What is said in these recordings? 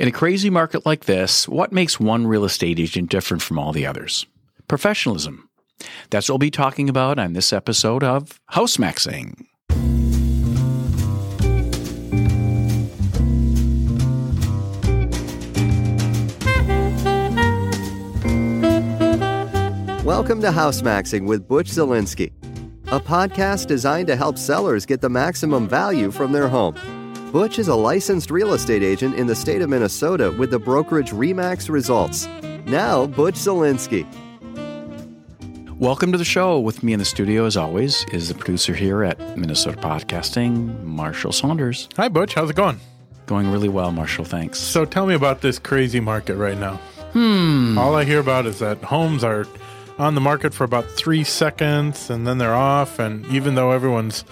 In a crazy market like this, what makes one real estate agent different from all the others? Professionalism. That's what we'll be talking about on this episode of House Maxing. Welcome to House Maxing with Butch Zelinsky, a podcast designed to help sellers get the maximum value from their home. Butch is a licensed real estate agent in the state of Minnesota with the brokerage Remax Results. Now, Butch Zelinsky. Welcome to the show. With me in the studio, as always, is the producer here at Minnesota Podcasting, Marshall Saunders. Hi, Butch. How's it going? Going really well, Marshall. Thanks. So tell me about this crazy market right now. Hmm. All I hear about is that homes are on the market for about three seconds and then they're off. And even though everyone's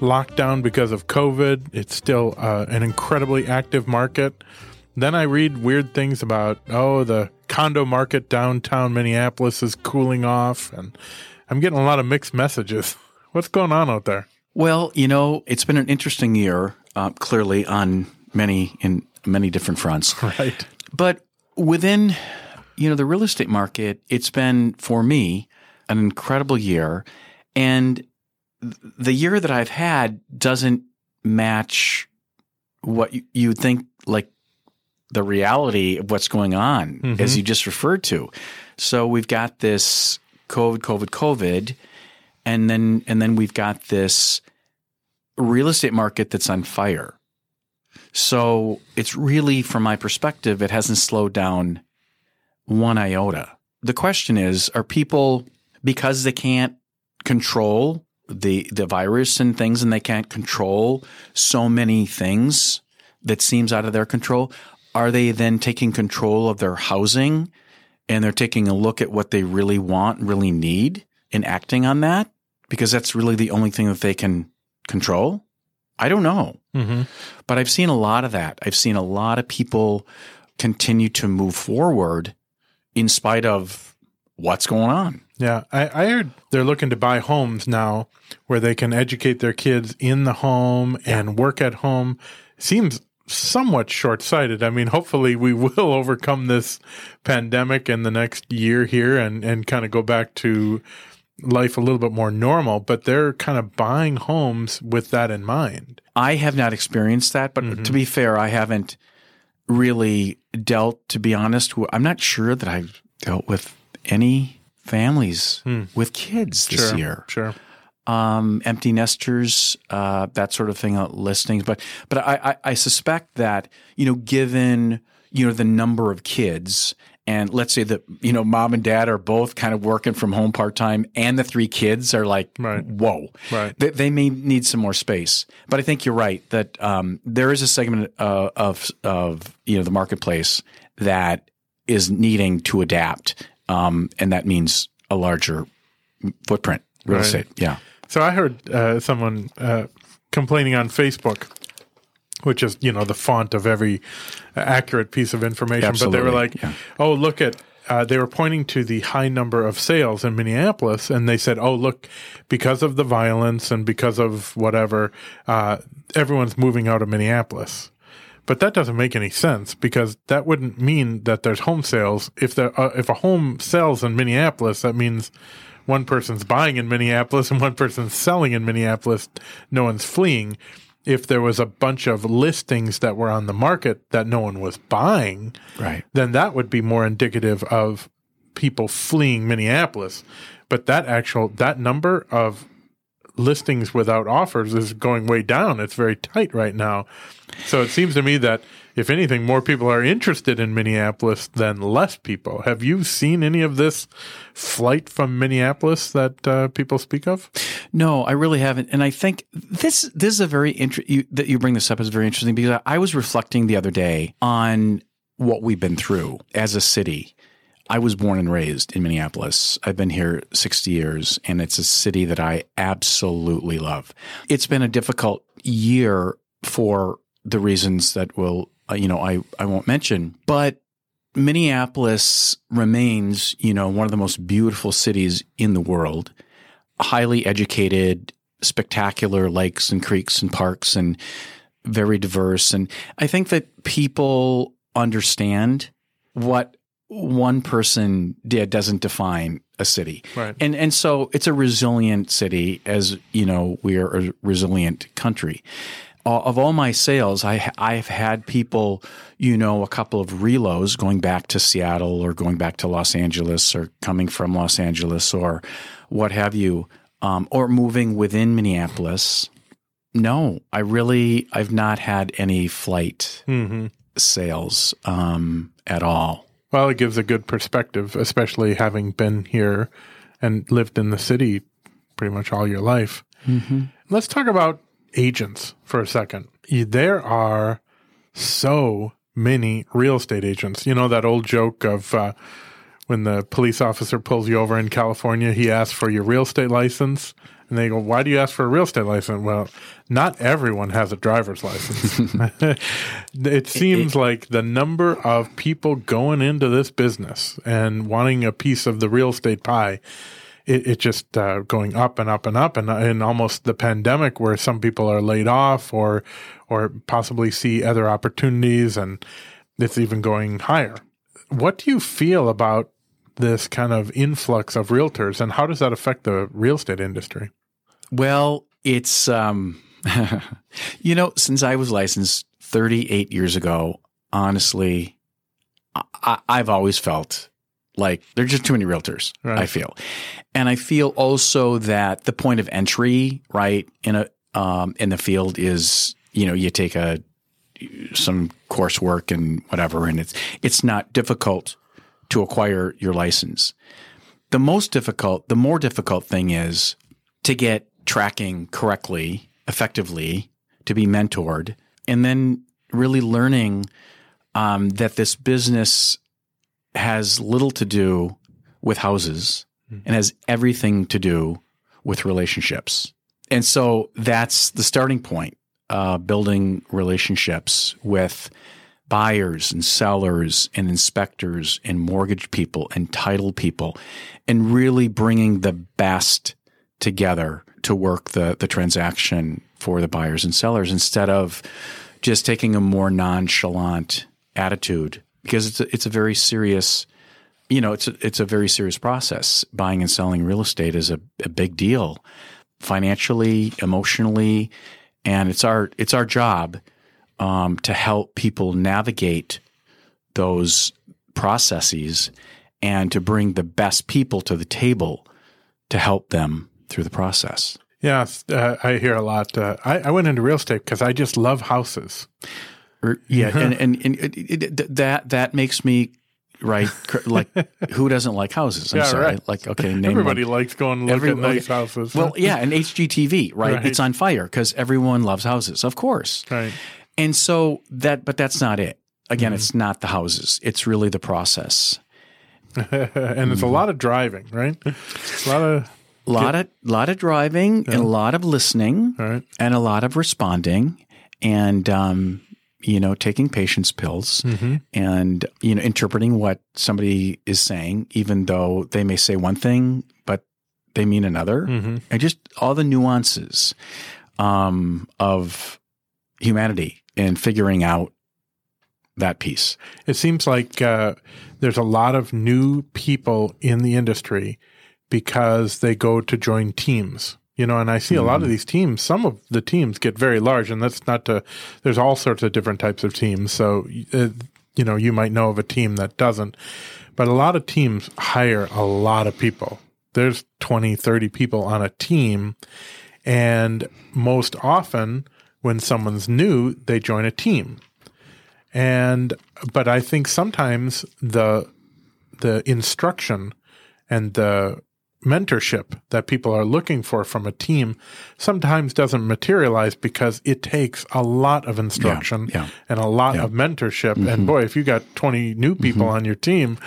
locked down because of COVID, it's still uh, an incredibly active market. Then I read weird things about, oh, the condo market downtown Minneapolis is cooling off. And I'm getting a lot of mixed messages. What's going on out there? Well, you know, it's been an interesting year, uh, clearly on many in many different fronts. Right. But within you know, the real estate market, it's been for me an incredible year. And the year that I've had doesn't match what you think like the reality of what's going on, mm-hmm. as you just referred to. So we've got this COVID, COVID, COVID, and then and then we've got this real estate market that's on fire. So it's really, from my perspective, it hasn't slowed down one iota. The question is, are people because they can't control the the virus and things and they can't control so many things that seems out of their control, are they then taking control of their housing and they're taking a look at what they really want, really need and acting on that? Because that's really the only thing that they can control. I don't know. Mm-hmm. But I've seen a lot of that. I've seen a lot of people continue to move forward in spite of what's going on. Yeah, I, I, heard they're looking to buy homes now where they can educate their kids in the home and work at home. Seems somewhat short sighted. I mean, hopefully we will overcome this pandemic in the next year here and, and kind of go back to life a little bit more normal, but they're kind of buying homes with that in mind. I have not experienced that, but mm-hmm. to be fair, I haven't really dealt, to be honest, I'm not sure that I've dealt with any families hmm. with kids this sure, year. Sure. Um, empty nesters, uh, that sort of thing, uh, listings. But but I, I, I suspect that you know, given you know the number of kids and let's say that you know mom and dad are both kind of working from home part time and the three kids are like right. whoa right they, they, may need some more space but i think you're right that um, there is a segment uh, of of you know the marketplace that is needing to adapt um, and that means a larger footprint real right. estate yeah so i heard uh, someone uh, complaining on facebook which is you know the font of every accurate piece of information. Absolutely. But they were like, yeah. "Oh, look at." Uh, they were pointing to the high number of sales in Minneapolis, and they said, "Oh, look, because of the violence and because of whatever, uh, everyone's moving out of Minneapolis." But that doesn't make any sense because that wouldn't mean that there's home sales. If there, uh, if a home sells in Minneapolis, that means one person's buying in Minneapolis and one person's selling in Minneapolis. No one's fleeing if there was a bunch of listings that were on the market that no one was buying, right. then that would be more indicative of people fleeing Minneapolis. But that actual that number of listings without offers is going way down. It's very tight right now. So it seems to me that if anything, more people are interested in Minneapolis than less people. Have you seen any of this flight from Minneapolis that uh, people speak of? No, I really haven't. And I think this this is a very interesting that you bring this up is very interesting because I was reflecting the other day on what we've been through as a city. I was born and raised in Minneapolis. I've been here 60 years, and it's a city that I absolutely love. It's been a difficult year for the reasons that will uh, you know, I, I won't mention, but Minneapolis remains, you know, one of the most beautiful cities in the world, highly educated, spectacular lakes and creeks and parks and very diverse. And I think that people understand what one person did doesn't define a city. Right. And and so it's a resilient city as you know we are a resilient country. Uh, of all my sales, I I've had people, you know, a couple of relos going back to Seattle or going back to Los Angeles or coming from Los Angeles or what have you, um, or moving within Minneapolis. No, I really I've not had any flight sales um, at all. Well, it gives a good perspective, especially having been here and lived in the city pretty much all your life. Let's talk about agents for a second. There are so many real estate agents. You know that old joke of uh, when the police officer pulls you over in California, he asks for your real estate license. And they go, Why do you ask for a real estate license? Well, not everyone has a driver's license. it seems like the number of people going into this business and wanting a piece of the real estate pie, it, it just uh, going up and up and up, and and almost the pandemic where some people are laid off or or possibly see other opportunities, and it's even going higher. What do you feel about this kind of influx of realtors, and how does that affect the real estate industry? Well, it's um, you know, since I was licensed 38 years ago, honestly, I, I've always felt like there's just too many realtors. Right. I feel, and I feel also that the point of entry, right, in a um, in the field is you know you take a some coursework and whatever, and it's it's not difficult to acquire your license. The most difficult, the more difficult thing is to get tracking correctly, effectively, to be mentored, and then really learning um, that this business has little to do with houses and has everything to do with relationships. And so that's the starting point, uh, building relationships with buyers and sellers and inspectors and mortgage people and title people and really bringing the best together to work the, the transaction for the buyers and sellers instead of just taking a more nonchalant attitude because it's a, it's a very serious you know it's a, it's a very serious process. Buying and selling real estate is a, a big deal financially emotionally and it's our it's our job um, to help people navigate those processes and to bring the best people to the table to help them through the process. Yeah, uh, I hear a lot. Uh, I, I went into real estate because I just love houses. Yeah, and and, and it, it, that that makes me right. Like, who doesn't like houses? I'm Yeah, sorry. right. Like, okay, Everybody one. likes going to look Every- at nice okay. houses. Well, yeah, and HGTV, right? Right. It's on fire because everyone loves houses, of course. right. And so that, but that's not it. Again, Mm-hmm. it's not the houses. It's really the process. and Mm-hmm. it's a lot of driving, right? A lot of A lot of lot of driving and a lot of listening right. and a lot of responding and um, you know taking patience pills Mm-hmm. and you know interpreting what somebody is saying even though they may say one thing but they mean another Mm-hmm. and just all the nuances um, of humanity and figuring out that piece. It seems like uh, there's a lot of new people in the industry because they go to join teams. You know, and I see a lot of these teams. Some of the teams get very large, and that's not to. There's all sorts of different types of teams. So, uh, you know, you might know of a team that doesn't, but a lot of teams hire a lot of people. There's 20, 30 people on a team, and most often when someone's new, they join a team. And but I think sometimes the the instruction and the mentorship that people are looking for from a team sometimes doesn't materialize because it takes a lot of instruction yeah. and a lot Yeah. of mentorship. And mm-hmm. boy if you got 20 new mm-hmm. people on your team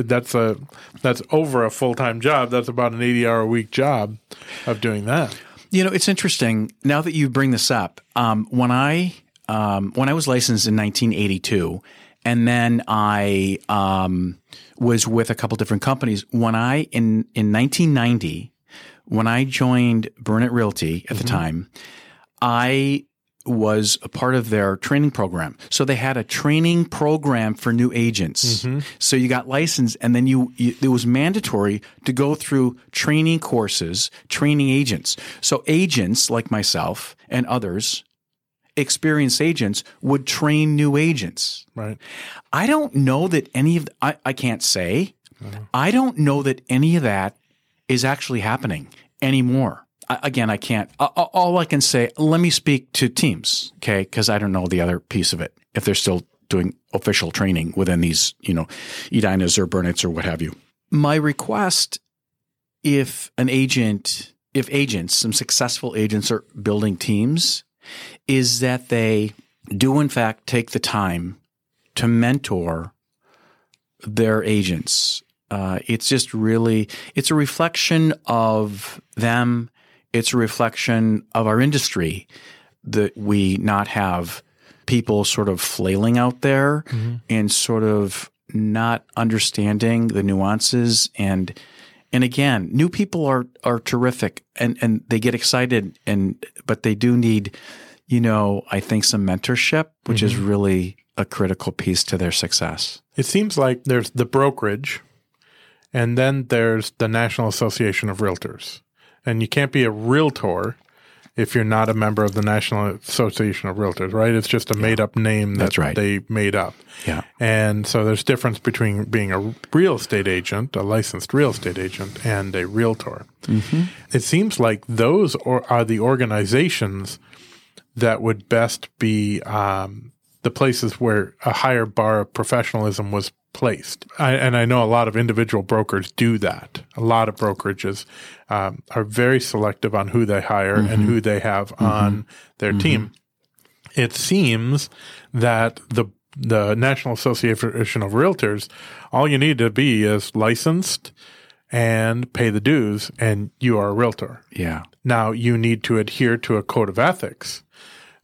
that's a that's over a full-time job. That's about an 80 hour a week job of doing that You know, it's interesting now that you bring this up. Um, when I um, when I was licensed in 1982, and then I um, was with a couple different companies. When I in in 1990, when I joined Burnet Realty at the time, I was a part of their training program. So they had a training program for new agents. Mm-hmm. So you got licensed and then you, you, it was mandatory to go through training courses, training agents. So agents like myself and others, experienced agents would train new agents. Right. I don't know that any of, I, I can't say, uh-huh. I don't know that any of that is actually happening anymore. Again, I can't, all I can say, let me speak to teams, okay? Because I don't know the other piece of it, if they're still doing official training within these, you know, Edinas or Burnets or what have you. My request, if an agent, if agents, some successful agents are building teams, is that they do in fact take the time to mentor their agents. Uh, it's just really, it's a reflection of them. It's a reflection of our industry that we not have people sort of flailing out there mm-hmm. and sort of not understanding the nuances and and again, new people are are terrific and and they get excited and but they do need, you know, I think some mentorship, which is mm-hmm. really a critical piece to their success. It seems like there's the brokerage, and then there's the National Association of Realtors. And you can't be a realtor if you're not a member of the National Association of Realtors, right? It's just a made up name that That's right. they made up. Yeah. And so there's difference between being a real estate agent, a licensed real estate agent, and a realtor. Mm-hmm. It seems like those are, are the organizations that would best be um, the places where a higher bar of professionalism was placed. I, and I know a lot of individual brokers do that. A lot of brokerages um, are very selective on who they hire and mm-hmm. who they have mm-hmm. on their mm-hmm. team. It seems that the the National Association of Realtors, all you need to be is licensed and pay the dues, and you are a realtor. Yeah. Now you need to adhere to a code of ethics.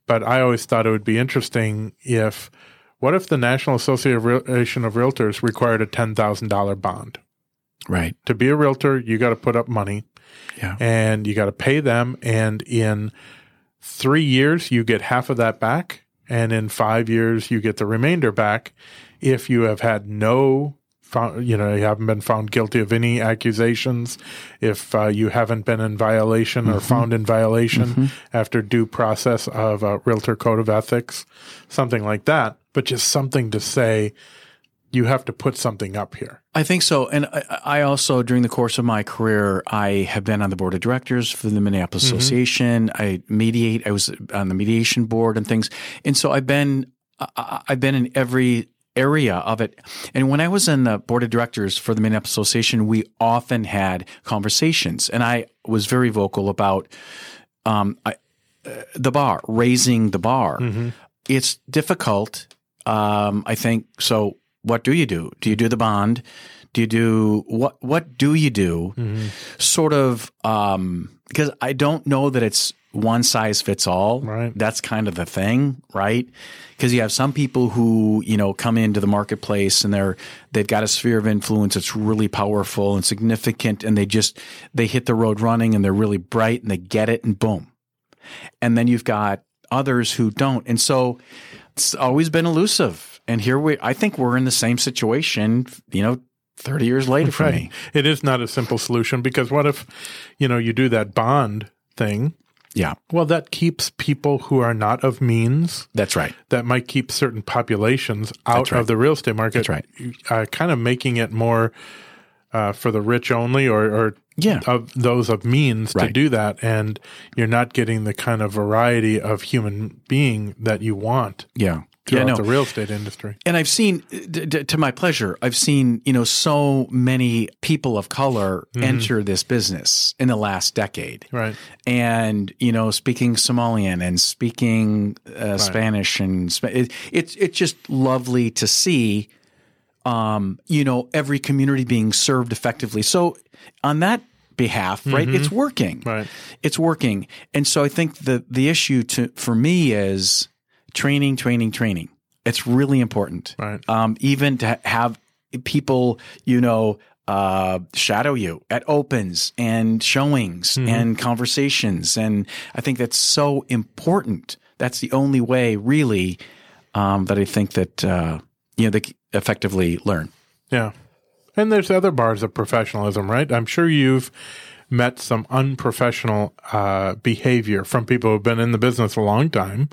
But I always thought it would be interesting if what if the National Association of Realtors required a ten thousand dollar bond? Right. To be a realtor, you got to put up money Yeah. and you got to pay them. And in three years, you get half of that back. And in five years, you get the remainder back if you have had no, found, you know, you haven't been found guilty of any accusations, if uh, you haven't been in violation or mm-hmm. found in violation mm-hmm. after due process of a realtor code of ethics, something like that. But just something to say, you have to put something up here. I think so. And I, I also, during the course of my career, I have been on the board of directors for the Minneapolis mm-hmm. Association. I mediate. I was on the mediation board and things. And so I've been, I- I've been in every area of it. And when I was in the board of directors for the Minneapolis Association, we often had conversations, and I was very vocal about um, I, uh, the bar, raising the bar. It's difficult. Um, I think so. What do you do? Do you do the bond? Do you do what? What do you do? Sort of um, because I don't know that it's one size fits all. Right. That's kind of the thing, right? Because you have some people who you know come into the marketplace and they're they've got a sphere of influence that's really powerful and significant, and they just they hit the road running and they're really bright and they get it and boom. And then you've got others who don't, and so it's always been elusive. And here we, I think we're in the same situation. You know, thirty years later for me. It is not a simple solution because what if, you know, you do that bond thing? Yeah, Well, that keeps people who are not of means, that's right. that might keep certain populations out right. of the real estate market. That's right. Uh, kind of making it more uh, for the rich only or, or Yeah. of those of means to do that. And you're not getting the kind of variety of human being that you want Yeah, throughout yeah, no. the real estate industry. And I've seen, d- d- to my pleasure, I've seen you know so many people of color enter this business in the last decade. Right. and you know speaking Somalian and speaking uh, Spanish and Sp- it, it's it's just lovely to see um, you know every community being served effectively. So on that behalf, right, it's working. Right. It's working, and so I think the the issue to for me is training, training, training. It's really important. Right. Um, even to have people, you know, uh, shadow you at opens and showings and conversations. And I think that's so important that's the only way, really, um, that I think that uh, you know they effectively learn. Yeah. And there's other bars of professionalism, right? I'm sure you've met some unprofessional uh, behavior from people who've been in the business a long time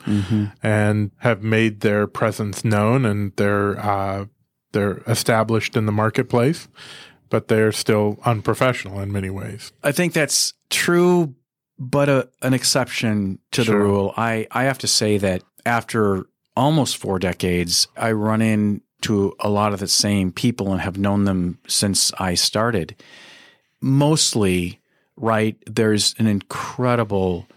and have made their presence known and they're uh, they're established in the marketplace, but they're still unprofessional in many ways. I think that's true, but a, an exception to the rule. I, I have to say that after almost four decades, I run into a lot of the same people and have known them since I started. Mostly, right, there's an incredible,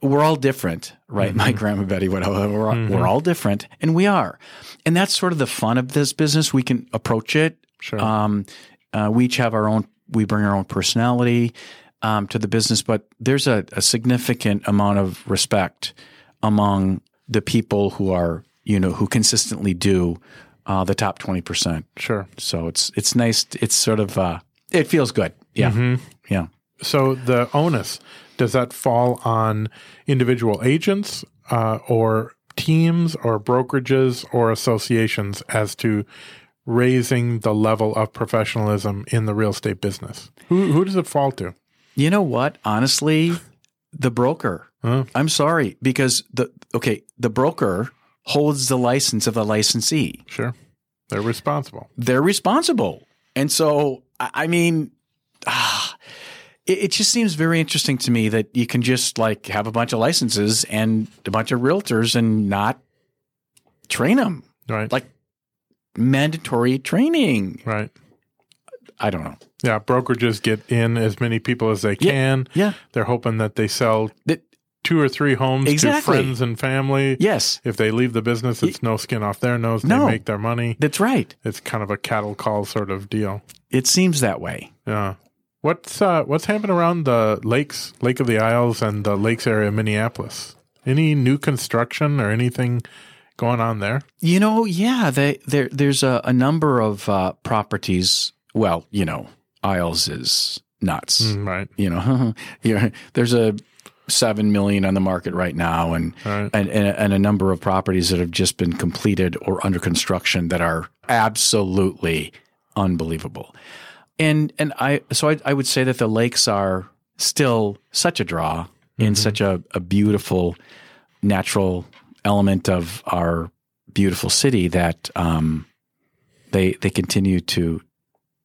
we're all different, right? My grandma Betty would, we're, all- we're all different, and we are. And that's sort of the fun of this business. We can approach it Sure. um, uh, we each have our own. We bring our own personality um, to the business, but there's a, a significant amount of respect among the people who are, you know, who consistently do uh, the top twenty percent. sure. So it's it's nice. It's sort of uh, it feels good. Yeah, yeah. So the onus does that fall on individual agents uh, or teams or brokerages or associations as to raising the level of professionalism in the real estate business? Who who does it fall to? You know what? Honestly, the broker. Huh? I'm sorry because the okay the broker holds the license of the licensee. Sure, they're responsible. they're responsible. And so, I I mean, ah, it, it just seems very interesting to me that you can just like have a bunch of licenses and a bunch of realtors and not train them Right. like mandatory training. right. I don't know. Yeah, brokerages get in as many people as they can. Yeah. They're hoping that they sell That, two or three homes Exactly. to friends and family. yes, If they leave the business, it's no skin off their nose. They No. make their money. that's right. It's kind of a cattle call sort of deal. It seems that way. Yeah. What's uh, what's happening around the lakes, Lake of the Isles, and the lakes area of Minneapolis? Any new construction or anything going on there? You know, yeah, they, there there's a, a number of uh, properties. Well, you know, Isles is nuts. Mm, right. you know, yeah, there's a seven million on the market right now, and, Right. and and and a number of properties that have just been completed or under construction that are absolutely unbelievable. And and I so I, I would say that the lakes are still such a draw in such a, a beautiful natural element of our beautiful city that um, they they continue to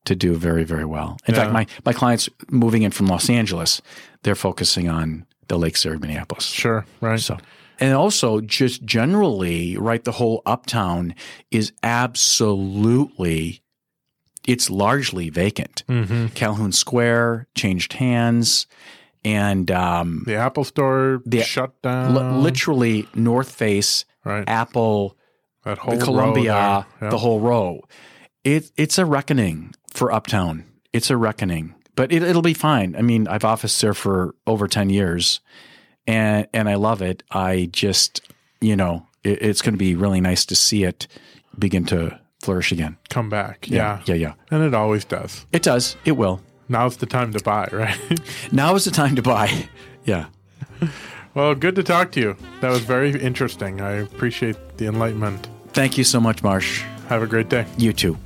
to do very very well. In Yeah. fact, my my clients moving in from Los Angeles, they're focusing on the lakes area of Minneapolis. Sure. Right. So, and also just generally, right, the whole uptown is absolutely, it's largely vacant. hmm Calhoun Square changed hands, and um, The Apple Store The- shut down. li- literally North Face, right. Apple, that whole Columbia, there. The whole row. It it's a reckoning for Uptown. It's a reckoning, but it, it'll be fine. I mean, I've officed there for over ten years, and and I love it. I just you know it, it's going to be really nice to see it begin to flourish again. come back. Yeah. yeah, yeah. And it always does. It does. It will. Now's the time to buy, right? Now is the time to buy. Yeah. well, good to talk to you. That was very interesting. I appreciate the enlightenment. Thank you so much, Marsh. Have a great day. You too.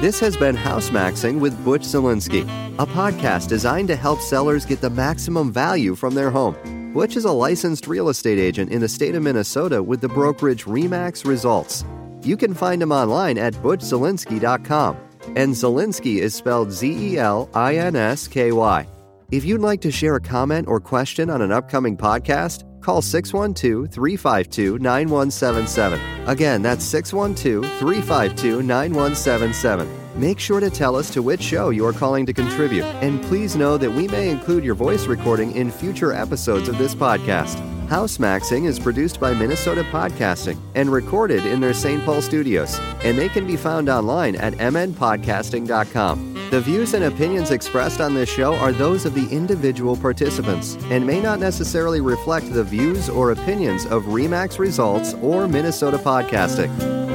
This has been House Maxing with Butch Zelinsky, a podcast designed to help sellers get the maximum value from their home. Butch is a licensed real estate agent in the state of Minnesota with the brokerage Remax Results. You can find him online at butchzelinsky.com. And Zelinsky is spelled Z E L I N S K Y. If you'd like to share a comment or question on an upcoming podcast, call 612 352 9177. Again, that's 612 352 9177. Make sure to tell us to which show you are calling to contribute, and please know that we may include your voice recording in future episodes of this podcast. House Maxing is produced by Minnesota Podcasting and recorded in their St. Paul studios, and they can be found online at mnpodcasting.com. The views and opinions expressed on this show are those of the individual participants and may not necessarily reflect the views or opinions of REMAX Results or Minnesota Podcasting.